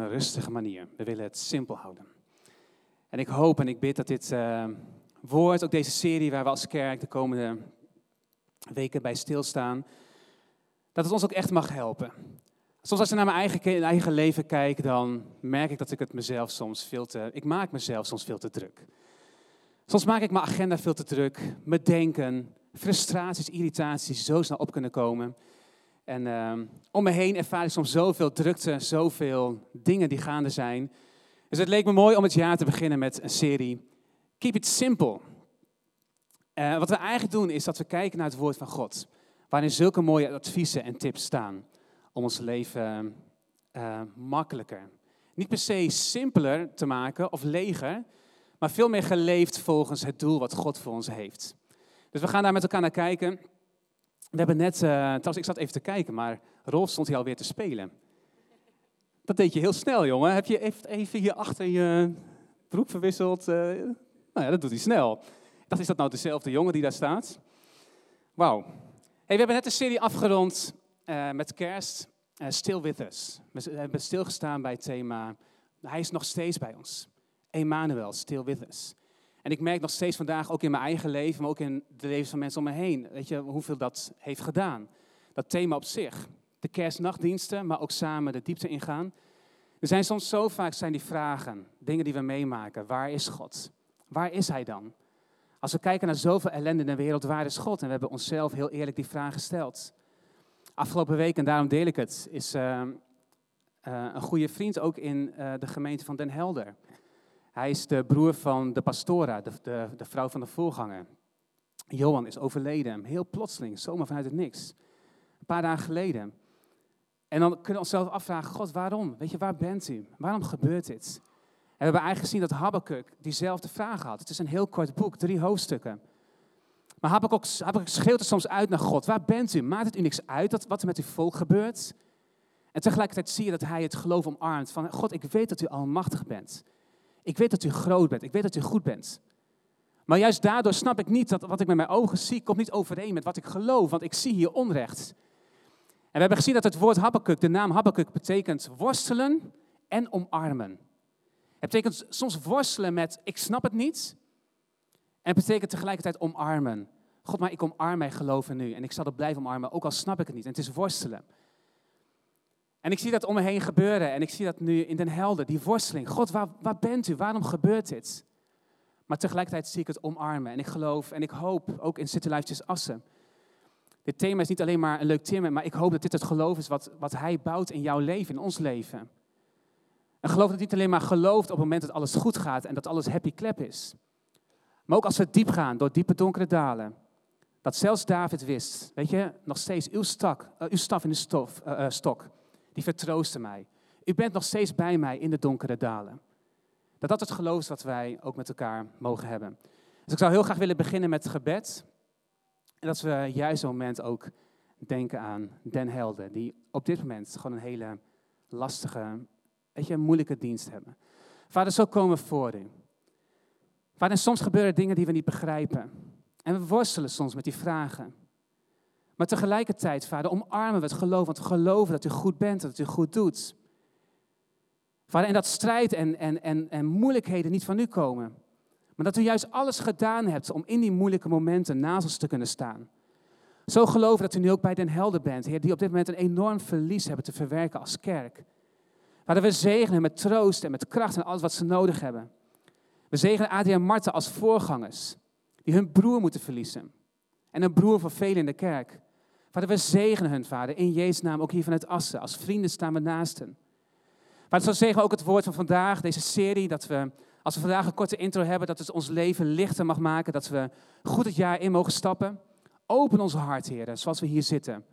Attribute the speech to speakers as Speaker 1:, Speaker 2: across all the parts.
Speaker 1: een rustige manier. We willen het simpel houden. En ik hoop en ik bid dat dit uh, woord, ook deze serie waar we als kerk de komende weken bij stilstaan, dat het ons ook echt mag helpen. Soms als ik naar mijn eigen, eigen leven kijk, dan merk ik dat ik het mezelf soms veel te, ik maak mezelf soms veel te druk. Soms maak ik mijn agenda veel te druk, mijn denken, frustraties, irritaties zo snel op kunnen komen. En uh, om me heen ervaar ik soms zoveel drukte, zoveel dingen die gaande zijn. Dus het leek me mooi om het jaar te beginnen met een serie Keep It Simple. Uh, wat we eigenlijk doen is dat we kijken naar het woord van God, waarin zulke mooie adviezen en tips staan om ons leven uh, makkelijker. Niet per se simpeler te maken of leger, maar veel meer geleefd volgens het doel wat God voor ons heeft. Dus we gaan daar met elkaar naar kijken. We hebben net, uh, trouwens ik zat even te kijken, maar Rolf stond hier alweer te spelen. Dat deed je heel snel, jongen. Heb je even hier achter je broek verwisseld? Uh, nou ja, dat doet hij snel. Dacht, is dat nou dezelfde jongen die daar staat? Wauw. Hey, we hebben net een serie afgerond uh, met kerst. Still with us. We hebben stilgestaan bij het thema, hij is nog steeds bij ons. Emmanuel, still with us. En ik merk nog steeds vandaag, ook in mijn eigen leven, maar ook in de levens van mensen om me heen, weet je, hoeveel dat heeft gedaan. Dat thema op zich. De kerstnachtdiensten, maar ook samen de diepte ingaan. Er zijn soms zo vaak zijn die vragen, dingen die we meemaken. Waar is God? Waar is Hij dan? Als we kijken naar zoveel ellende in de wereld, waar is God? En we hebben onszelf heel eerlijk die vraag gesteld. Afgelopen week, en daarom deel ik het, is uh, uh, een goede vriend ook in uh, de gemeente van Den Helder. Hij is de broer van de pastora, de, de, de vrouw van de voorganger. Johan is overleden, heel plotseling, zomaar vanuit het niks. Een paar dagen geleden. En dan kunnen we onszelf afvragen, God, waarom? Weet je, waar bent u? Waarom gebeurt dit? En we hebben eigenlijk gezien dat Habakkuk diezelfde vraag had. Het is een heel kort boek, drie hoofdstukken. Maar Habakkuk, Habakkuk schreeuwt er soms uit naar God. Waar bent u? Maakt het u niks uit dat, wat er met uw volk gebeurt? En tegelijkertijd zie je dat hij het geloof omarmt. Van God, ik weet dat u almachtig bent. Ik weet dat u groot bent. Ik weet dat u goed bent. Maar juist daardoor snap ik niet dat wat ik met mijn ogen zie, komt niet overeen met wat ik geloof. Want ik zie hier onrecht. En we hebben gezien dat het woord Habakkuk, de naam Habakkuk, betekent worstelen en omarmen. Het betekent soms worstelen met ik snap het niet. En het betekent tegelijkertijd omarmen. God, maar ik omarm mijn geloven nu. En ik zal het blijven omarmen, ook al snap ik het niet. En het is worstelen. En ik zie dat om me heen gebeuren. En ik zie dat nu in Den Helder, die worsteling. God, waar, waar bent u? Waarom gebeurt dit? Maar tegelijkertijd zie ik het omarmen. En ik geloof en ik hoop, ook in City Life Assen. Dit thema is niet alleen maar een leuk thema, maar ik hoop dat dit het geloof is wat, wat hij bouwt in jouw leven, in ons leven. En geloof dat niet alleen maar gelooft op het moment dat alles goed gaat en dat alles happy clap is. Maar ook als we diep gaan, door diepe donkere dalen. Dat zelfs David wist, weet je, nog steeds uw, stak, uh, uw staf in de stof, uh, uh, stok die vertroosten mij. U bent nog steeds bij mij in de donkere dalen. Dat dat het geloof is wat wij ook met elkaar mogen hebben. Dus ik zou heel graag willen beginnen met gebed. En dat we juist zo'n moment ook denken aan Den Helden, die op dit moment gewoon een hele lastige, weet je, moeilijke dienst hebben. Vader, zo komen we voor u. Vader, soms gebeuren dingen die we niet begrijpen. En we worstelen soms met die vragen. Maar tegelijkertijd, vader, omarmen we het geloof, want we geloven dat u goed bent, dat u goed doet. Vader, en dat strijd en, en, en, en moeilijkheden niet van u komen. Maar dat u juist alles gedaan hebt om in die moeilijke momenten naast ons te kunnen staan. Zo geloven dat u nu ook bij Den Helder bent, Heer, die op dit moment een enorm verlies hebben te verwerken als kerk. Vader, we zegenen met troost en met kracht en alles wat ze nodig hebben. We zegenen Adriaan en Marten als voorgangers, die hun broer moeten verliezen. En een broer van velen in de kerk. Vader, we zegenen hun, Vader, in Jezus' naam, ook hier vanuit Assen. Als vrienden staan we naast hen. Vader, zo zeggen ook het woord van vandaag, deze serie, dat we, als we vandaag een korte intro hebben, dat het ons leven lichter mag maken, dat we goed het jaar in mogen stappen. Open ons hart, Heer, zoals we hier zitten.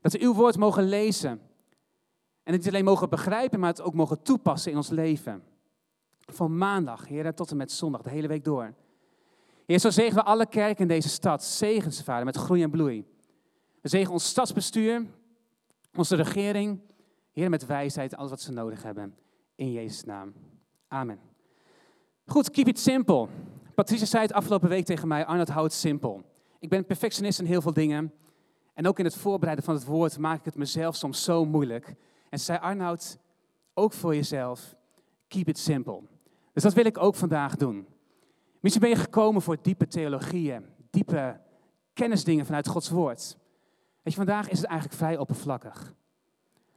Speaker 1: Dat we uw woord mogen lezen. En het niet alleen mogen begrijpen, maar het ook mogen toepassen in ons leven. Van maandag, Heer, tot en met zondag, de hele week door. Heer, zo zegen we alle kerken in deze stad. Zegen ze, Vader, met groei en bloei. We zegen ons stadsbestuur, onze regering. Heer, met wijsheid, alles wat ze nodig hebben. In Jezus' naam. Amen. Goed, keep it simple. Patricia zei het afgelopen week tegen mij, Arnold, hou het simpel. Ik ben perfectionist in heel veel dingen. En ook in het voorbereiden van het woord maak ik het mezelf soms zo moeilijk. En ze zei, Arnoud, ook voor jezelf. Keep it simple. Dus dat wil ik ook vandaag doen. Misschien ben je gekomen voor diepe theologieën, diepe kennisdingen vanuit Gods woord. Weet je, vandaag is het eigenlijk vrij oppervlakkig.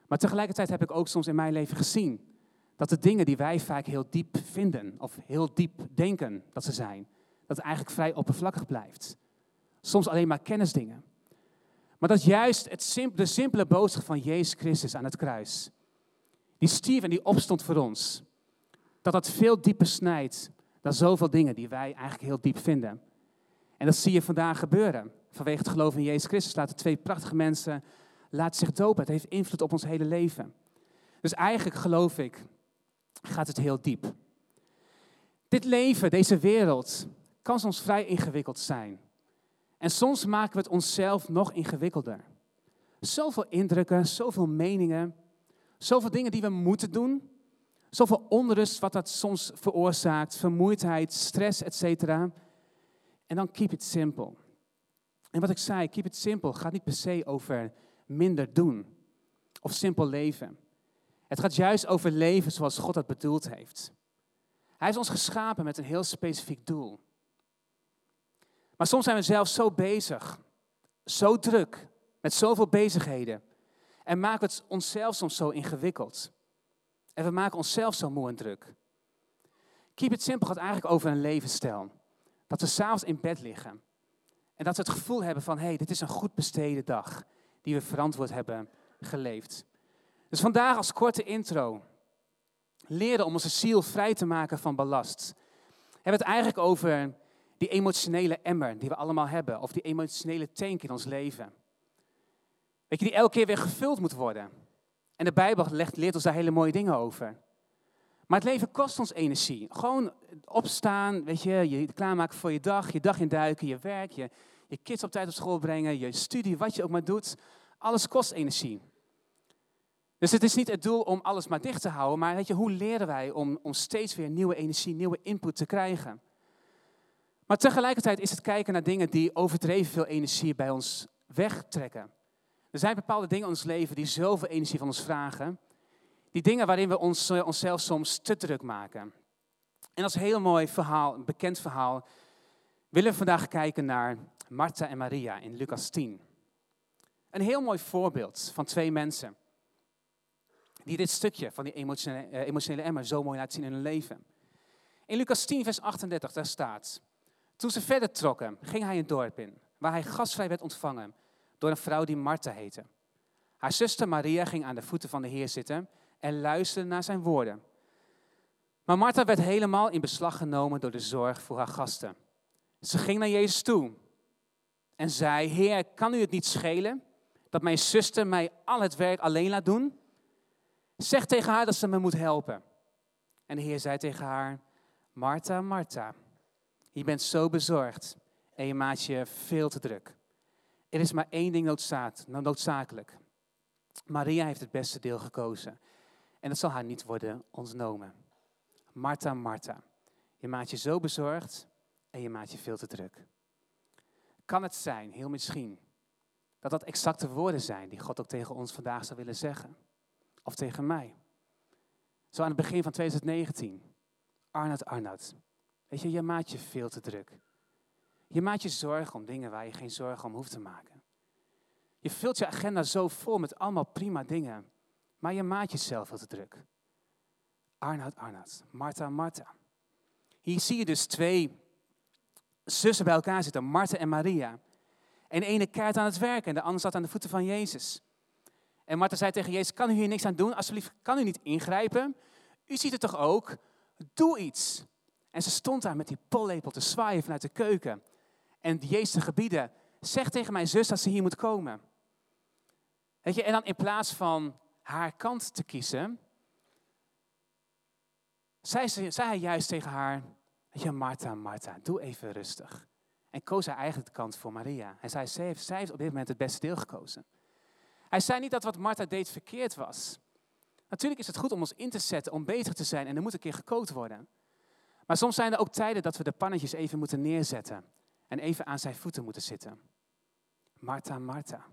Speaker 1: Maar tegelijkertijd heb ik ook soms in mijn leven gezien dat de dingen die wij vaak heel diep vinden of heel diep denken dat ze zijn, dat eigenlijk vrij oppervlakkig blijft. Soms alleen maar kennisdingen. Maar dat juist het de simpele boodschap van Jezus Christus aan het kruis, die stierf en die opstond voor ons, dat dat veel dieper snijdt dan zoveel dingen die wij eigenlijk heel diep vinden. En dat zie je vandaag gebeuren. Vanwege het geloof in Jezus Christus laten twee prachtige mensen laten zich dopen. Het heeft invloed op ons hele leven. Dus eigenlijk geloof ik, gaat het heel diep. Dit leven, deze wereld, kan soms vrij ingewikkeld zijn. En soms maken we het onszelf nog ingewikkelder. Zoveel indrukken, zoveel meningen, zoveel dingen die we moeten doen, zoveel onrust wat dat soms veroorzaakt, vermoeidheid, stress, etc. En dan keep it simple. En wat ik zei, keep it simple gaat niet per se over minder doen of simpel leven. Het gaat juist over leven zoals God dat bedoeld heeft. Hij heeft ons geschapen met een heel specifiek doel. Maar soms zijn we zelf zo bezig, zo druk, met zoveel bezigheden. En maken het onszelf soms zo ingewikkeld. En we maken onszelf zo moe en druk. Keep it simple gaat eigenlijk over een levensstijl. Dat we s'avonds in bed liggen. En dat we het gevoel hebben van, hé, hey, dit is een goed besteden dag. Die we verantwoord hebben geleefd. Dus vandaag als korte intro. Leren om onze ziel vrij te maken van ballast. We hebben het eigenlijk over die emotionele emmer die we allemaal hebben. Of die emotionele tank in ons leven. Weet je, die elke keer weer gevuld moet worden. En de Bijbel legt, leert ons daar hele mooie dingen over. Maar het leven kost ons energie. Gewoon opstaan, weet je, je klaarmaken voor je dag, je dag induiken, je werk, je, je kids op tijd op school brengen, je studie, wat je ook maar doet. Alles kost energie. Dus het is niet het doel om alles maar dicht te houden, maar weet je, hoe leren wij om, om steeds weer nieuwe energie, nieuwe input te krijgen? Maar tegelijkertijd is het kijken naar dingen die overdreven veel energie bij ons wegtrekken. Er zijn bepaalde dingen in ons leven die zoveel energie van ons vragen. Die dingen waarin we ons, eh, onszelf soms te druk maken. En als heel mooi verhaal, een bekend verhaal, willen we vandaag kijken naar Martha en Maria in Lucas 10. Een heel mooi voorbeeld van twee mensen die dit stukje van die emotionele, uh, emotionele emmer zo mooi laten zien in hun leven. In Lucas 10, vers 38, daar staat: Toen ze verder trokken, ging hij een dorp in, waar hij gastvrij werd ontvangen door een vrouw die Martha heette. Haar zuster Maria ging aan de voeten van de Heer zitten en luisterde naar zijn woorden. Maar Martha werd helemaal in beslag genomen door de zorg voor haar gasten. Ze ging naar Jezus toe en zei: Heer, kan u het niet schelen dat mijn zuster mij al het werk alleen laat doen? Zeg tegen haar dat ze me moet helpen. En de Heer zei tegen haar: Martha, Martha, je bent zo bezorgd en je maakt je veel te druk. Er is maar één ding noodzakelijk. Maria heeft het beste deel gekozen. En dat zal haar niet worden ontnomen. Martha, Martha, je maakt je zo bezorgd en je maakt je veel te druk. Kan het zijn, heel misschien, dat dat exacte woorden zijn die God ook tegen ons vandaag zou willen zeggen? Of tegen mij? Zo aan het begin van 2019. Arnoud, Arnoud. Weet je, je maakt je veel te druk. Je maakt je zorgen om dingen waar je geen zorgen om hoeft te maken. Je vult je agenda zo vol met allemaal prima dingen, maar je maakt jezelf veel te druk. Arnoud, Arnoud, Martha, Martha. Hier zie je dus twee zussen bij elkaar zitten, Martha en Maria. En de ene keert aan het werken en de ander zat aan de voeten van Jezus. En Martha zei tegen Jezus, kan u hier niks aan doen? Alsjeblieft, kan u niet ingrijpen? U ziet het toch ook? Doe iets. En ze stond daar met die pollepel te zwaaien vanuit de keuken. En Jezus te gebieden, zeg tegen mijn zus dat ze hier moet komen. Weet je, en dan in plaats van haar kant te kiezen, zei, ze, zei hij juist tegen haar, je, Martha, Martha, doe even rustig. En koos hij eigenlijk de kant voor Maria. En zei, zij heeft, zij heeft op dit moment het beste deel gekozen. Hij zei niet dat wat Martha deed verkeerd was. Natuurlijk is het goed om ons in te zetten, om beter te zijn en er moet een keer gekookt worden. Maar soms zijn er ook tijden dat we de pannetjes even moeten neerzetten en even aan zijn voeten moeten zitten. Martha, Martha.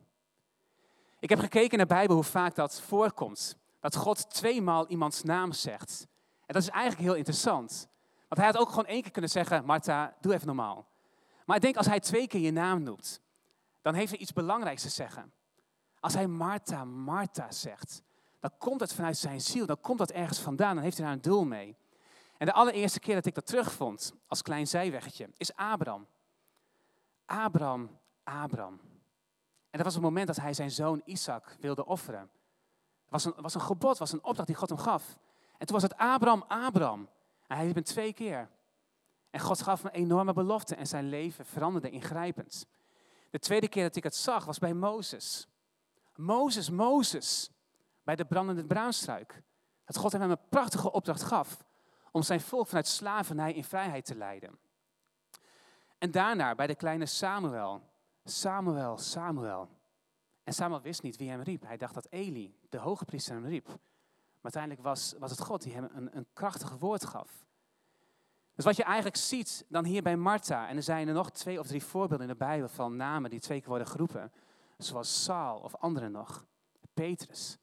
Speaker 1: Ik heb gekeken naar de Bijbel hoe vaak dat voorkomt. dat God tweemaal iemands naam zegt. En dat is eigenlijk heel interessant. Want hij had ook gewoon één keer kunnen zeggen, Martha, doe even normaal. Maar ik denk als hij twee keer je naam noemt, dan heeft hij iets belangrijks te zeggen. Als hij Martha, Martha zegt, dan komt het vanuit zijn ziel, dan komt dat ergens vandaan, dan heeft hij daar een doel mee. En de allereerste keer dat ik dat terugvond, als klein zijweggetje, is Abraham. Abraham, Abraham. En dat was het moment dat hij zijn zoon Isaac wilde offeren. Het was een, was een gebod, was een opdracht die God hem gaf. En toen was het Abraham, Abraham. En hij riep hem twee keer. En God gaf hem een enorme belofte en zijn leven veranderde ingrijpend. De tweede keer dat ik het zag was bij Mozes. Mozes, Mozes, bij de brandende bruinstruik. Dat God hem een prachtige opdracht gaf om zijn volk vanuit slavernij in vrijheid te leiden. En daarna bij de kleine Samuel. Samuel, Samuel. En Samuel wist niet wie hem riep. Hij dacht dat Eli, de hoge priester, hem riep. Maar uiteindelijk was, was het God die hem een, een krachtig woord gaf. Dus wat je eigenlijk ziet dan hier bij Martha, en er zijn er nog twee of drie voorbeelden in de Bijbel van namen die twee keer worden geroepen, zoals Saul of anderen nog, Petrus.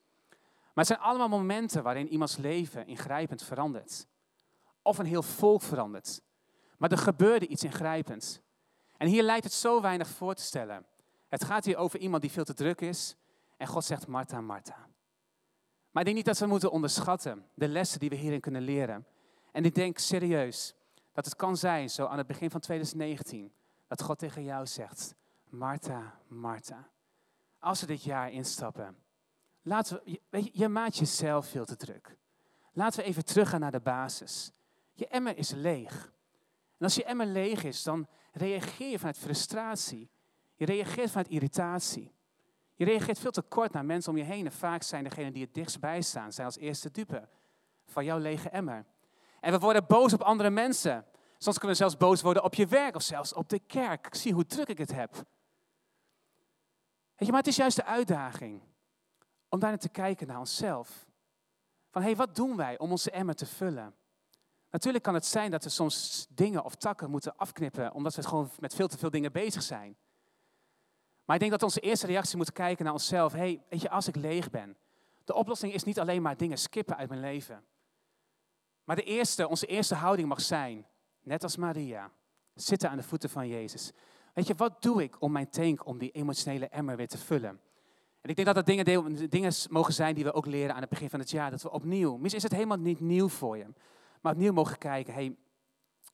Speaker 1: Maar het zijn allemaal momenten waarin iemands leven ingrijpend verandert. Of een heel volk verandert. Maar er gebeurde iets ingrijpends. En hier lijkt het zo weinig voor te stellen. Het gaat hier over iemand die veel te druk is. En God zegt Martha, Martha. Maar ik denk niet dat we moeten onderschatten de lessen die we hierin kunnen leren. En ik denk serieus dat het kan zijn, zo aan het begin van 2019, dat God tegen jou zegt, Martha, Martha, als we dit jaar instappen, laten we, je, je maakt jezelf veel te druk. Laten we even teruggaan naar de basis. Je emmer is leeg. En als je emmer leeg is, dan reageer vanuit frustratie. Je reageert vanuit irritatie. Je reageert veel te kort naar mensen om je heen. En vaak zijn degenen die het dichtst bij staan, zijn als eerste dupe van jouw lege emmer. En we worden boos op andere mensen. Soms kunnen we zelfs boos worden op je werk of zelfs op de kerk. Zie hoe druk ik het heb. Weet je, maar het is juist de uitdaging om daarin te kijken naar onszelf. Van hé, hey, wat doen wij om onze emmer te vullen? Natuurlijk kan het zijn dat we soms dingen of takken moeten afknippen, omdat we gewoon met veel te veel dingen bezig zijn. Maar ik denk dat onze eerste reactie moet kijken naar onszelf. Hé, hey, weet je, als ik leeg ben, de oplossing is niet alleen maar dingen skippen uit mijn leven. Maar de eerste, onze eerste houding mag zijn, net als Maria, zitten aan de voeten van Jezus. Weet je, wat doe ik om mijn tank, om die emotionele emmer weer te vullen? En ik denk dat dat dingen, dingen mogen zijn die we ook leren aan het begin van het jaar. Dat we opnieuw, misschien is het helemaal niet nieuw voor je, maar opnieuw mogen kijken, hey,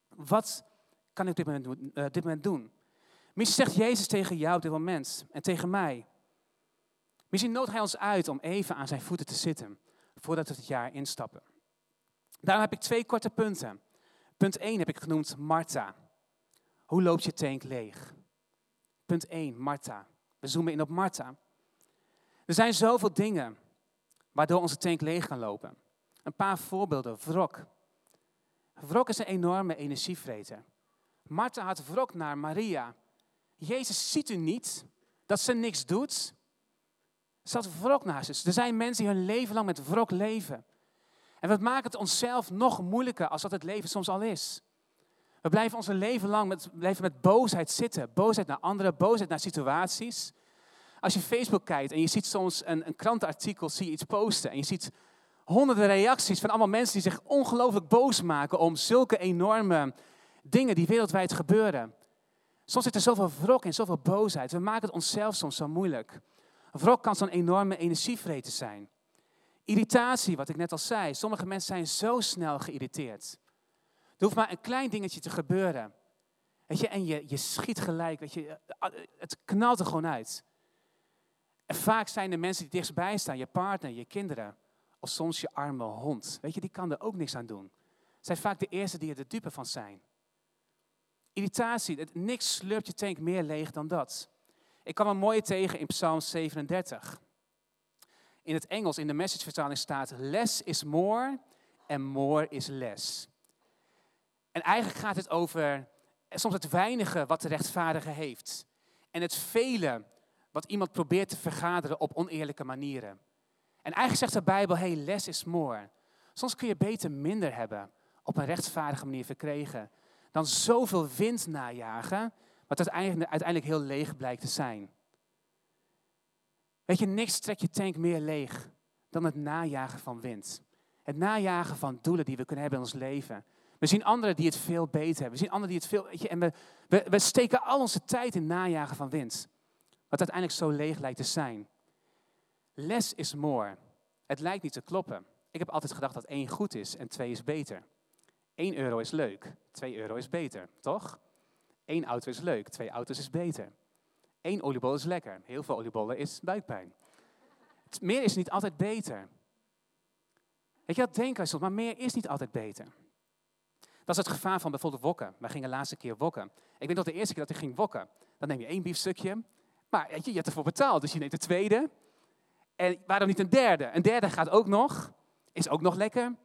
Speaker 1: wat kan ik op dit moment, uh, dit moment doen? Misschien zegt Jezus tegen jou op dit moment en tegen mij. Misschien nodigt hij ons uit om even aan zijn voeten te zitten voordat we het jaar instappen. Daarom heb ik twee korte punten. Punt 1 heb ik genoemd Martha. Hoe loopt je tank leeg? Punt 1, Martha. We zoomen in op Martha. Er zijn zoveel dingen waardoor onze tank leeg kan lopen. Een paar voorbeelden. Wrok. Wrok is een enorme energievreter. Martha had wrok naar Maria. Jezus ziet u niet dat ze niks doet. Ze had wrok naar ze. Er zijn mensen die hun leven lang met wrok leven. En we maken het onszelf nog moeilijker als dat het leven soms al is. We blijven ons leven lang met, blijven met boosheid zitten. Boosheid naar anderen, boosheid naar situaties. Als je Facebook kijkt en je ziet soms een, een krantenartikel, zie je iets posten en je ziet honderden reacties van allemaal mensen die zich ongelooflijk boos maken om zulke enorme dingen die wereldwijd gebeuren. Soms zit er zoveel wrok en zoveel boosheid. We maken het onszelf soms zo moeilijk. Wrok kan zo'n enorme energievreter zijn. Irritatie, wat ik net al zei. Sommige mensen zijn zo snel geïrriteerd. Er hoeft maar een klein dingetje te gebeuren. Weet je, en je, je schiet gelijk, weet je, het knalt er gewoon uit. En vaak zijn de mensen die dichtstbij staan, je partner, je kinderen, of soms je arme hond. Weet je, die kan er ook niks aan doen. Zijn vaak de eerste die er de dupe van zijn. Irritatie, niks slurpt je tank meer leeg dan dat. Ik kwam een mooie tegen in Psalm 37. In het Engels, in de messagevertaling staat, less is more en more is less. En eigenlijk gaat het over soms het weinige wat de rechtvaardige heeft. En het vele wat iemand probeert te vergaderen op oneerlijke manieren. En eigenlijk zegt de Bijbel, hey, less is more. Soms kun je beter minder hebben, op een rechtvaardige manier verkregen, dan zoveel wind najagen, wat uiteindelijk, heel leeg blijkt te zijn. Weet je, niks trekt je tank meer leeg dan het najagen van wind. Het najagen van doelen die we kunnen hebben in ons leven. We zien anderen die het veel beter hebben. We zien anderen die het veel. Weet je, en we, we, we steken al onze tijd in najagen van wind. Wat uiteindelijk zo leeg lijkt te zijn. Less is more. Het lijkt niet te kloppen. Ik heb altijd gedacht dat één goed is en twee is beter. 1 euro is leuk, 2 euro is beter, toch? Eén auto is leuk, twee auto's is beter. Eén oliebol is lekker, heel veel oliebollen is buikpijn. Meer is niet altijd beter. Weet je, dat denken maar meer is niet altijd beter. Dat is het gevaar van bijvoorbeeld wokken. Wij gingen de laatste keer wokken. Ik weet dat de eerste keer dat ik ging wokken, dan neem je één biefstukje. Maar je, je hebt ervoor betaald, dus je neemt de tweede. En waarom niet een derde? Een derde gaat ook nog, is ook nog lekker.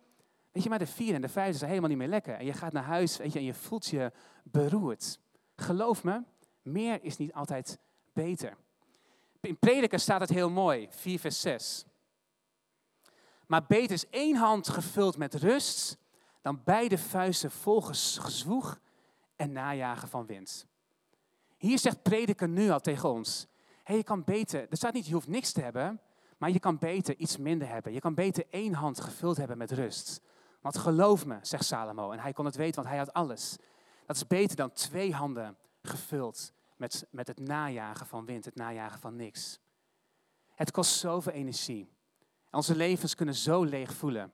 Speaker 1: Weet je, maar de vierde en de vijfde zijn helemaal niet meer lekker. En je gaat naar huis weet je, en je voelt je beroerd. Geloof me, meer is niet altijd beter. In Prediker staat het heel mooi, 4 vers 6. Maar beter is één hand gevuld met rust dan beide vuisten vol gezwoeg en najagen van wind. Hier zegt Prediker nu al tegen ons. Hey, je kan beter, er staat niet je hoeft niks te hebben, maar je kan beter iets minder hebben. Je kan beter één hand gevuld hebben met rust. Want geloof me, zegt Salomo, en hij kon het weten, want hij had alles. Dat is beter dan twee handen gevuld met, met het najagen van wind, het najagen van niks. Het kost zoveel energie. En onze levens kunnen zo leeg voelen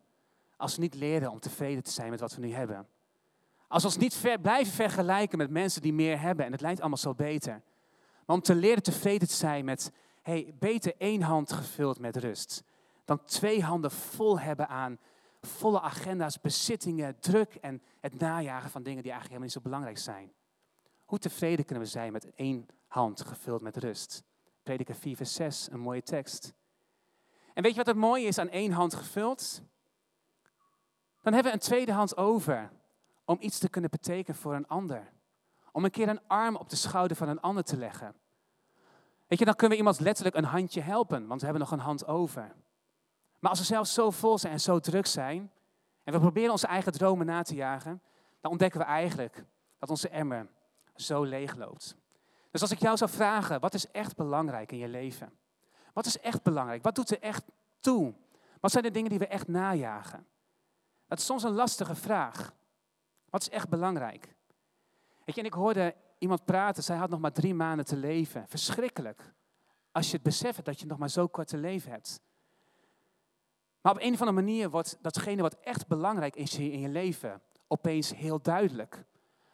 Speaker 1: als we niet leren om tevreden te zijn met wat we nu hebben. Als we ons niet blijven vergelijken met mensen die meer hebben en het lijkt allemaal zo beter. Maar om te leren tevreden te zijn met, hey, beter één hand gevuld met rust dan twee handen vol hebben aan volle agenda's, bezittingen, druk en het najagen van dingen die eigenlijk helemaal niet zo belangrijk zijn. Hoe tevreden kunnen we zijn met één hand gevuld met rust? Prediker 4, vers 6, een mooie tekst. En weet je wat het mooie is aan één hand gevuld? Dan hebben we een tweede hand over om iets te kunnen betekenen voor een ander. Om een keer een arm op de schouder van een ander te leggen. Weet je, dan kunnen we iemand letterlijk een handje helpen, want we hebben nog een hand over. Maar als we zelf zo vol zijn en zo druk zijn, en we proberen onze eigen dromen na te jagen, dan ontdekken we eigenlijk dat onze emmer zo leeg loopt. Dus als ik jou zou vragen, wat is echt belangrijk in je leven? Wat is echt belangrijk? Wat doet er echt toe? Wat zijn de dingen die we echt najagen? Dat is soms een lastige vraag. Wat is echt belangrijk? Weet je, en ik hoorde iemand praten, zij had nog maar drie maanden te leven. Verschrikkelijk. Als je het beseft dat je nog maar zo kort te leven hebt. Maar op een of andere manier wordt datgene wat echt belangrijk is in je leven opeens heel duidelijk.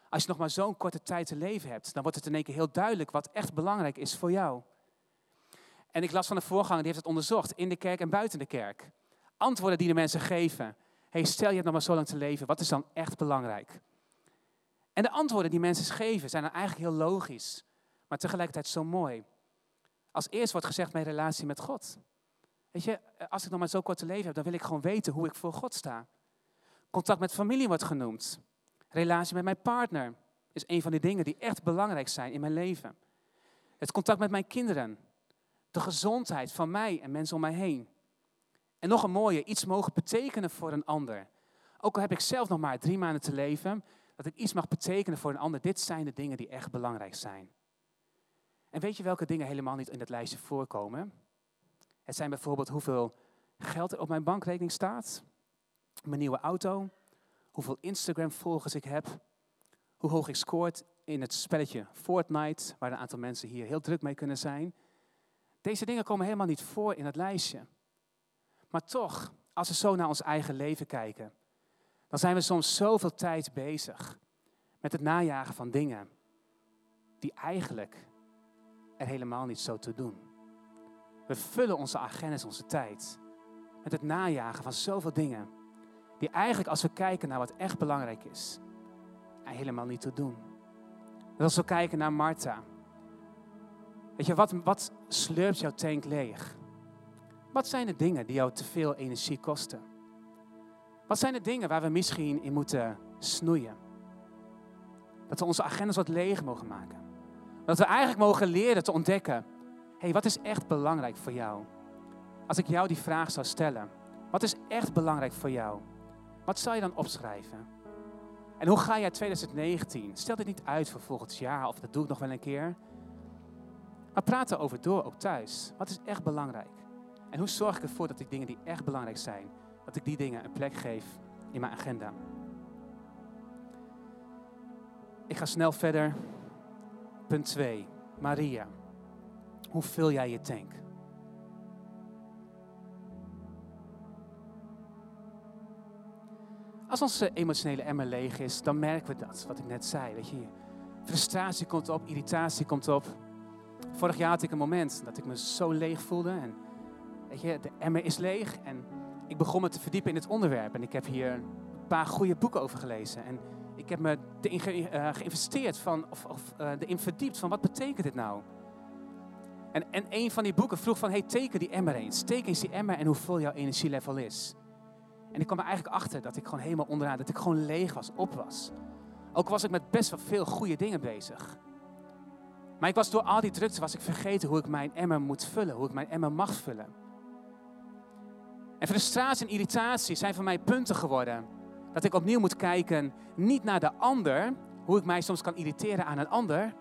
Speaker 1: Als je nog maar zo'n korte tijd te leven hebt, dan wordt het in één keer heel duidelijk wat echt belangrijk is voor jou. En ik las van de voorganger, die heeft het onderzocht, in de kerk en buiten de kerk. Antwoorden die de mensen geven. Hey, stel je hebt nog maar zo lang te leven, wat is dan echt belangrijk? En de antwoorden die mensen geven zijn dan eigenlijk heel logisch, maar tegelijkertijd zo mooi. Als eerst wordt gezegd mijn relatie met God. Weet je, als ik nog maar zo kort te leven heb, dan wil ik gewoon weten hoe ik voor God sta. Contact met familie wordt genoemd. Relatie met mijn partner is een van die dingen die echt belangrijk zijn in mijn leven. Het contact met mijn kinderen. De gezondheid van mij en mensen om mij heen. En nog een mooie, iets mogen betekenen voor een ander. Ook al heb ik zelf nog maar drie maanden te leven, dat ik iets mag betekenen voor een ander. Dit zijn de dingen die echt belangrijk zijn. En weet je welke dingen helemaal niet in het lijstje voorkomen? Het zijn bijvoorbeeld hoeveel geld er op mijn bankrekening staat, mijn nieuwe auto, hoeveel Instagram-volgers ik heb, hoe hoog ik scoort in het spelletje Fortnite, waar een aantal mensen hier heel druk mee kunnen zijn. Deze dingen komen helemaal niet voor in het lijstje. Maar toch, als we zo naar ons eigen leven kijken, dan zijn we soms zoveel tijd bezig met het najagen van dingen die eigenlijk er helemaal niet zo te doen. We vullen onze agendas, onze tijd met het najagen van zoveel dingen die eigenlijk als we kijken naar wat echt belangrijk is, er helemaal niet te doen. Dus als we kijken naar Martha, weet je, wat, wat slurpt jouw tank leeg? Wat zijn de dingen die jou te veel energie kosten? Wat zijn de dingen waar we misschien in moeten snoeien? Dat we onze agendas wat leeg mogen maken. Dat we eigenlijk mogen leren te ontdekken, hey, wat is echt belangrijk voor jou? Als ik jou die vraag zou stellen, wat is echt belangrijk voor jou? Wat zou je dan opschrijven? En hoe ga jij 2019? Stel dit niet uit voor volgend jaar of dat doe ik nog wel een keer. Maar praat erover door, ook thuis. Wat is echt belangrijk? En hoe zorg ik ervoor dat die dingen die echt belangrijk zijn, dat ik die dingen een plek geef in mijn agenda? Ik ga snel verder. Punt 2. Maria. Hoe vul jij je tank? Als onze emotionele emmer leeg is, dan merken we dat, wat ik net zei. Weet je, frustratie komt op, irritatie komt op. Vorig jaar had ik een moment dat ik me zo leeg voelde. En weet je, de emmer is leeg. En ik begon me te verdiepen in het onderwerp. En ik heb hier een paar goede boeken over gelezen. En ik heb me erin ge, uh, geïnvesteerd van, of, of uh, erin verdiept van wat betekent dit nou? En, en een van die boeken vroeg van, hey, teken die emmer eens. Teken eens die emmer en hoe vol jouw energielevel is. En ik kwam er eigenlijk achter dat ik gewoon helemaal onderaan, dat ik gewoon leeg was, op was. Ook was ik met best wel veel goede dingen bezig. Maar ik was door al die drukte was ik vergeten hoe ik mijn emmer moet vullen, hoe ik mijn emmer mag vullen. En frustratie en irritatie zijn voor mij punten geworden. Dat ik opnieuw moet kijken, niet naar de ander, hoe ik mij soms kan irriteren aan een ander.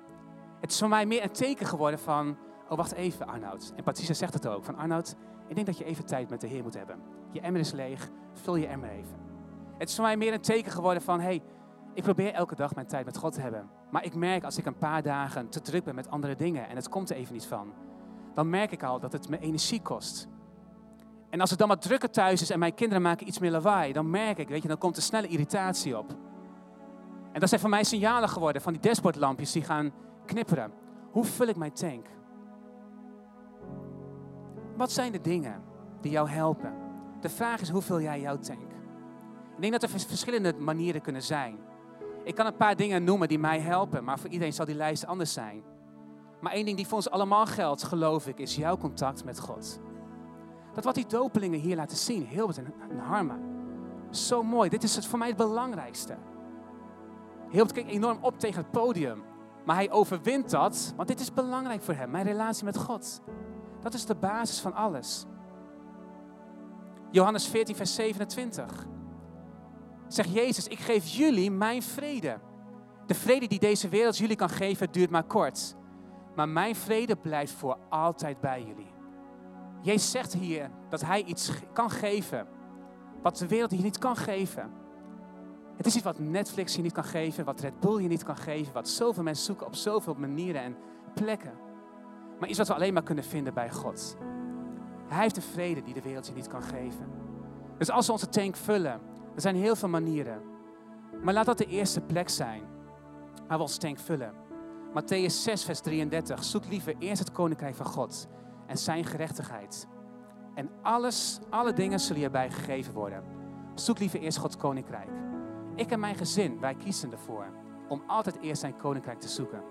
Speaker 1: Het is voor mij meer een teken geworden van, oh wacht even Arnoud. En Patricia zegt het ook, van Arnoud, ik denk dat je even tijd met de Heer moet hebben. Je emmer is leeg, vul je emmer even. Het is voor mij meer een teken geworden van, hey, ik probeer elke dag mijn tijd met God te hebben. Maar ik merk als ik een paar dagen te druk ben met andere dingen en het komt er even niet van, dan merk ik al dat het me energie kost. En als het dan wat drukker thuis is en mijn kinderen maken iets meer lawaai, dan merk ik, weet je, dan komt er snelle irritatie op. En dat zijn voor mij signalen geworden van die dashboardlampjes die gaan knipperen. Hoe vul ik mijn tank? Wat zijn de dingen die jou helpen? De vraag is, hoe vul jij jouw tank? Ik denk dat er verschillende manieren kunnen zijn. Ik kan een paar dingen noemen die mij helpen, maar voor iedereen zal die lijst anders zijn. Maar één ding die voor ons allemaal geldt, geloof ik, is jouw contact met God. Dat wat die dopelingen hier laten zien, Hilbert en Harma. Zo mooi, dit is het voor mij het belangrijkste. Hilbert keek enorm op tegen het podium. Maar hij overwint dat, want dit is belangrijk voor hem, mijn relatie met God. Dat is de basis van alles. Johannes 14, vers 27. Zegt Jezus, ik geef jullie mijn vrede. De vrede die deze wereld jullie kan geven, duurt maar kort. Maar mijn vrede blijft voor altijd bij jullie. Jezus zegt hier dat hij iets kan geven wat de wereld hier niet kan geven. Het is iets wat Netflix je niet kan geven, wat Red Bull je niet kan geven, wat zoveel mensen zoeken op zoveel manieren en plekken. Maar iets wat we alleen maar kunnen vinden bij God. Hij heeft de vrede die de wereld je niet kan geven. Dus als we onze tank vullen, er zijn heel veel manieren. Maar laat dat de eerste plek zijn waar we onze tank vullen. Matthäus 6, vers 33. Zoek liever eerst het koninkrijk van God en zijn gerechtigheid. En alles, alle dingen zullen je erbij gegeven worden. Zoek liever eerst Gods koninkrijk. Ik en mijn gezin, wij kiezen ervoor om altijd eerst zijn koninkrijk te zoeken.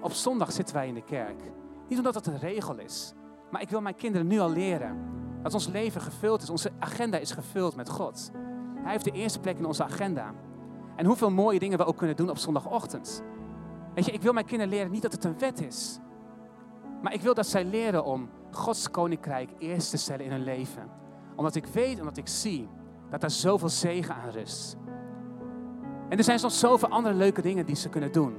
Speaker 1: Op zondag zitten wij in de kerk. Niet omdat het een regel is, maar ik wil mijn kinderen nu al leren dat ons leven gevuld is. Onze agenda is gevuld met God. Hij heeft de eerste plek in onze agenda. En hoeveel mooie dingen we ook kunnen doen op zondagochtend. Weet je, ik wil mijn kinderen leren niet dat het een wet is. Maar ik wil dat zij leren om Gods koninkrijk eerst te stellen in hun leven. Omdat ik weet, omdat ik zie dat daar zoveel zegen aan rust. En er zijn soms zoveel andere leuke dingen die ze kunnen doen.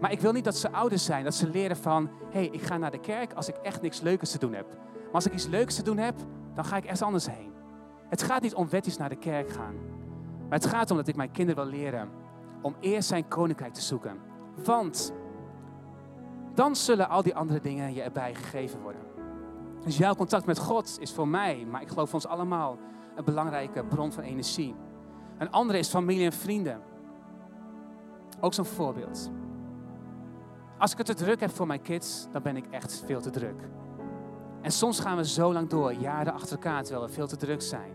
Speaker 1: Maar ik wil niet dat ze ouders zijn, dat ze leren van, hé, hey, ik ga naar de kerk als ik echt niks leukers te doen heb. Maar als ik iets leuks te doen heb, dan ga ik ergens anders heen. Het gaat niet om wetjes naar de kerk gaan. Maar het gaat om dat ik mijn kinderen wil leren om eerst zijn koninkrijk te zoeken. Want dan zullen al die andere dingen je erbij gegeven worden. Dus jouw contact met God is voor mij, maar ik geloof voor ons allemaal, een belangrijke bron van energie. Een andere is familie en vrienden. Ook zo'n voorbeeld. Als ik het te druk heb voor mijn kids, dan ben ik echt veel te druk. En soms gaan we zo lang door, jaren achter elkaar, terwijl we veel te druk zijn.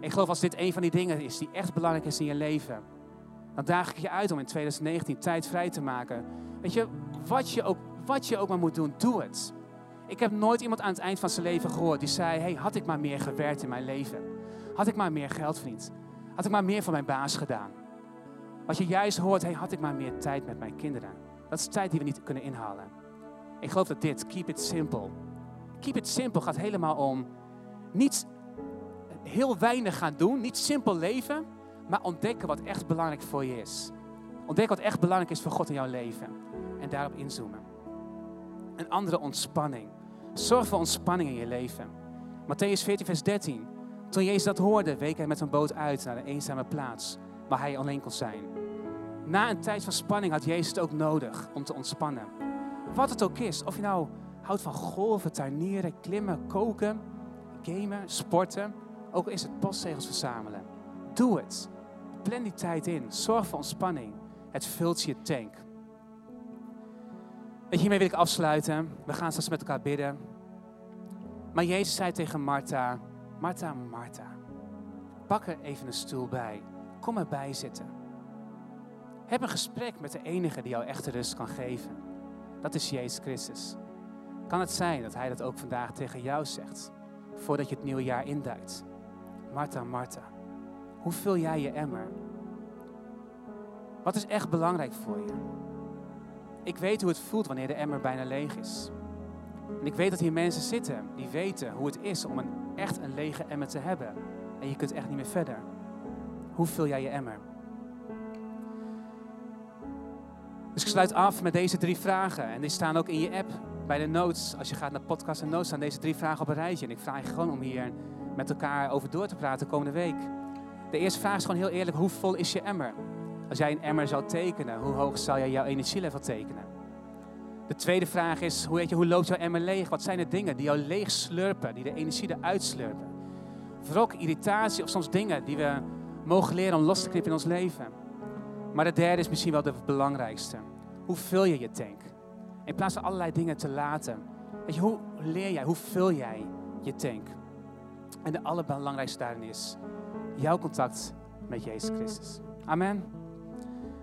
Speaker 1: Ik geloof als dit een van die dingen is die echt belangrijk is in je leven, dan daag ik je uit om in 2019 tijd vrij te maken. Weet je, wat je ook, wat je ook maar moet doen, doe het. Ik heb nooit iemand aan het eind van zijn leven gehoord die zei: hey, had ik maar meer gewerkt in mijn leven? Had ik maar meer geld verdiend? Had ik maar meer voor mijn baas gedaan? Wat je juist hoort, hey, had ik maar meer tijd met mijn kinderen? Dat is tijd die we niet kunnen inhalen. Ik geloof dat dit, keep it simple. Keep it simple gaat helemaal om niet heel weinig gaan doen, niet simpel leven, maar ontdekken wat echt belangrijk voor je is. Ontdek wat echt belangrijk is voor God in jouw leven. En daarop inzoomen. Een andere ontspanning. Zorg voor ontspanning in je leven. Matthäus 14, vers 13. Toen Jezus dat hoorde, week hij met een boot uit naar een eenzame plaats waar hij alleen kon zijn. Na een tijd van spanning had Jezus het ook nodig om te ontspannen. Wat het ook is, of je nou houdt van golven, tuinieren, klimmen, koken, gamen, sporten, ook is het postzegels verzamelen. Doe het. Plan die tijd in. Zorg voor ontspanning. Het vult je tank. En hiermee wil ik afsluiten. We gaan straks met elkaar bidden. Maar Jezus zei tegen Martha, Martha, Martha, pak er even een stoel bij. Kom erbij zitten. Heb een gesprek met de enige die jou echte rust kan geven. Dat is Jezus Christus. Kan het zijn dat Hij dat ook vandaag tegen jou zegt, voordat je het nieuwe jaar induikt? Martha, Martha, hoe vul jij je emmer? Wat is echt belangrijk voor je? Ik weet hoe het voelt wanneer de emmer bijna leeg is. En ik weet dat hier mensen zitten die weten hoe het is om een, echt een lege emmer te hebben. En je kunt echt niet meer verder. Hoe vul jij je emmer? Dus ik sluit af met deze drie vragen. En die staan ook in je app bij de notes. Als je gaat naar podcast en notes, staan deze drie vragen op een rijtje. En ik vraag je gewoon om hier met elkaar over door te praten komende week. De eerste vraag is gewoon heel eerlijk: hoe vol is je emmer? Als jij een emmer zou tekenen, hoe hoog zou jij jouw energielevel tekenen? De tweede vraag is, hoe, je, hoe loopt jouw emmer leeg? Wat zijn de dingen die jou leeg slurpen, die de energie eruit slurpen? Wrok, irritatie of soms dingen die we mogen leren om los te knippen in ons leven. Maar de derde is misschien wel de belangrijkste. Hoe vul je je tank? In plaats van allerlei dingen te laten. Je, hoe leer jij, hoe vul jij je tank? En de allerbelangrijkste daarin is jouw contact met Jezus Christus. Amen.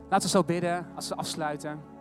Speaker 1: Laten we zo bidden als we afsluiten.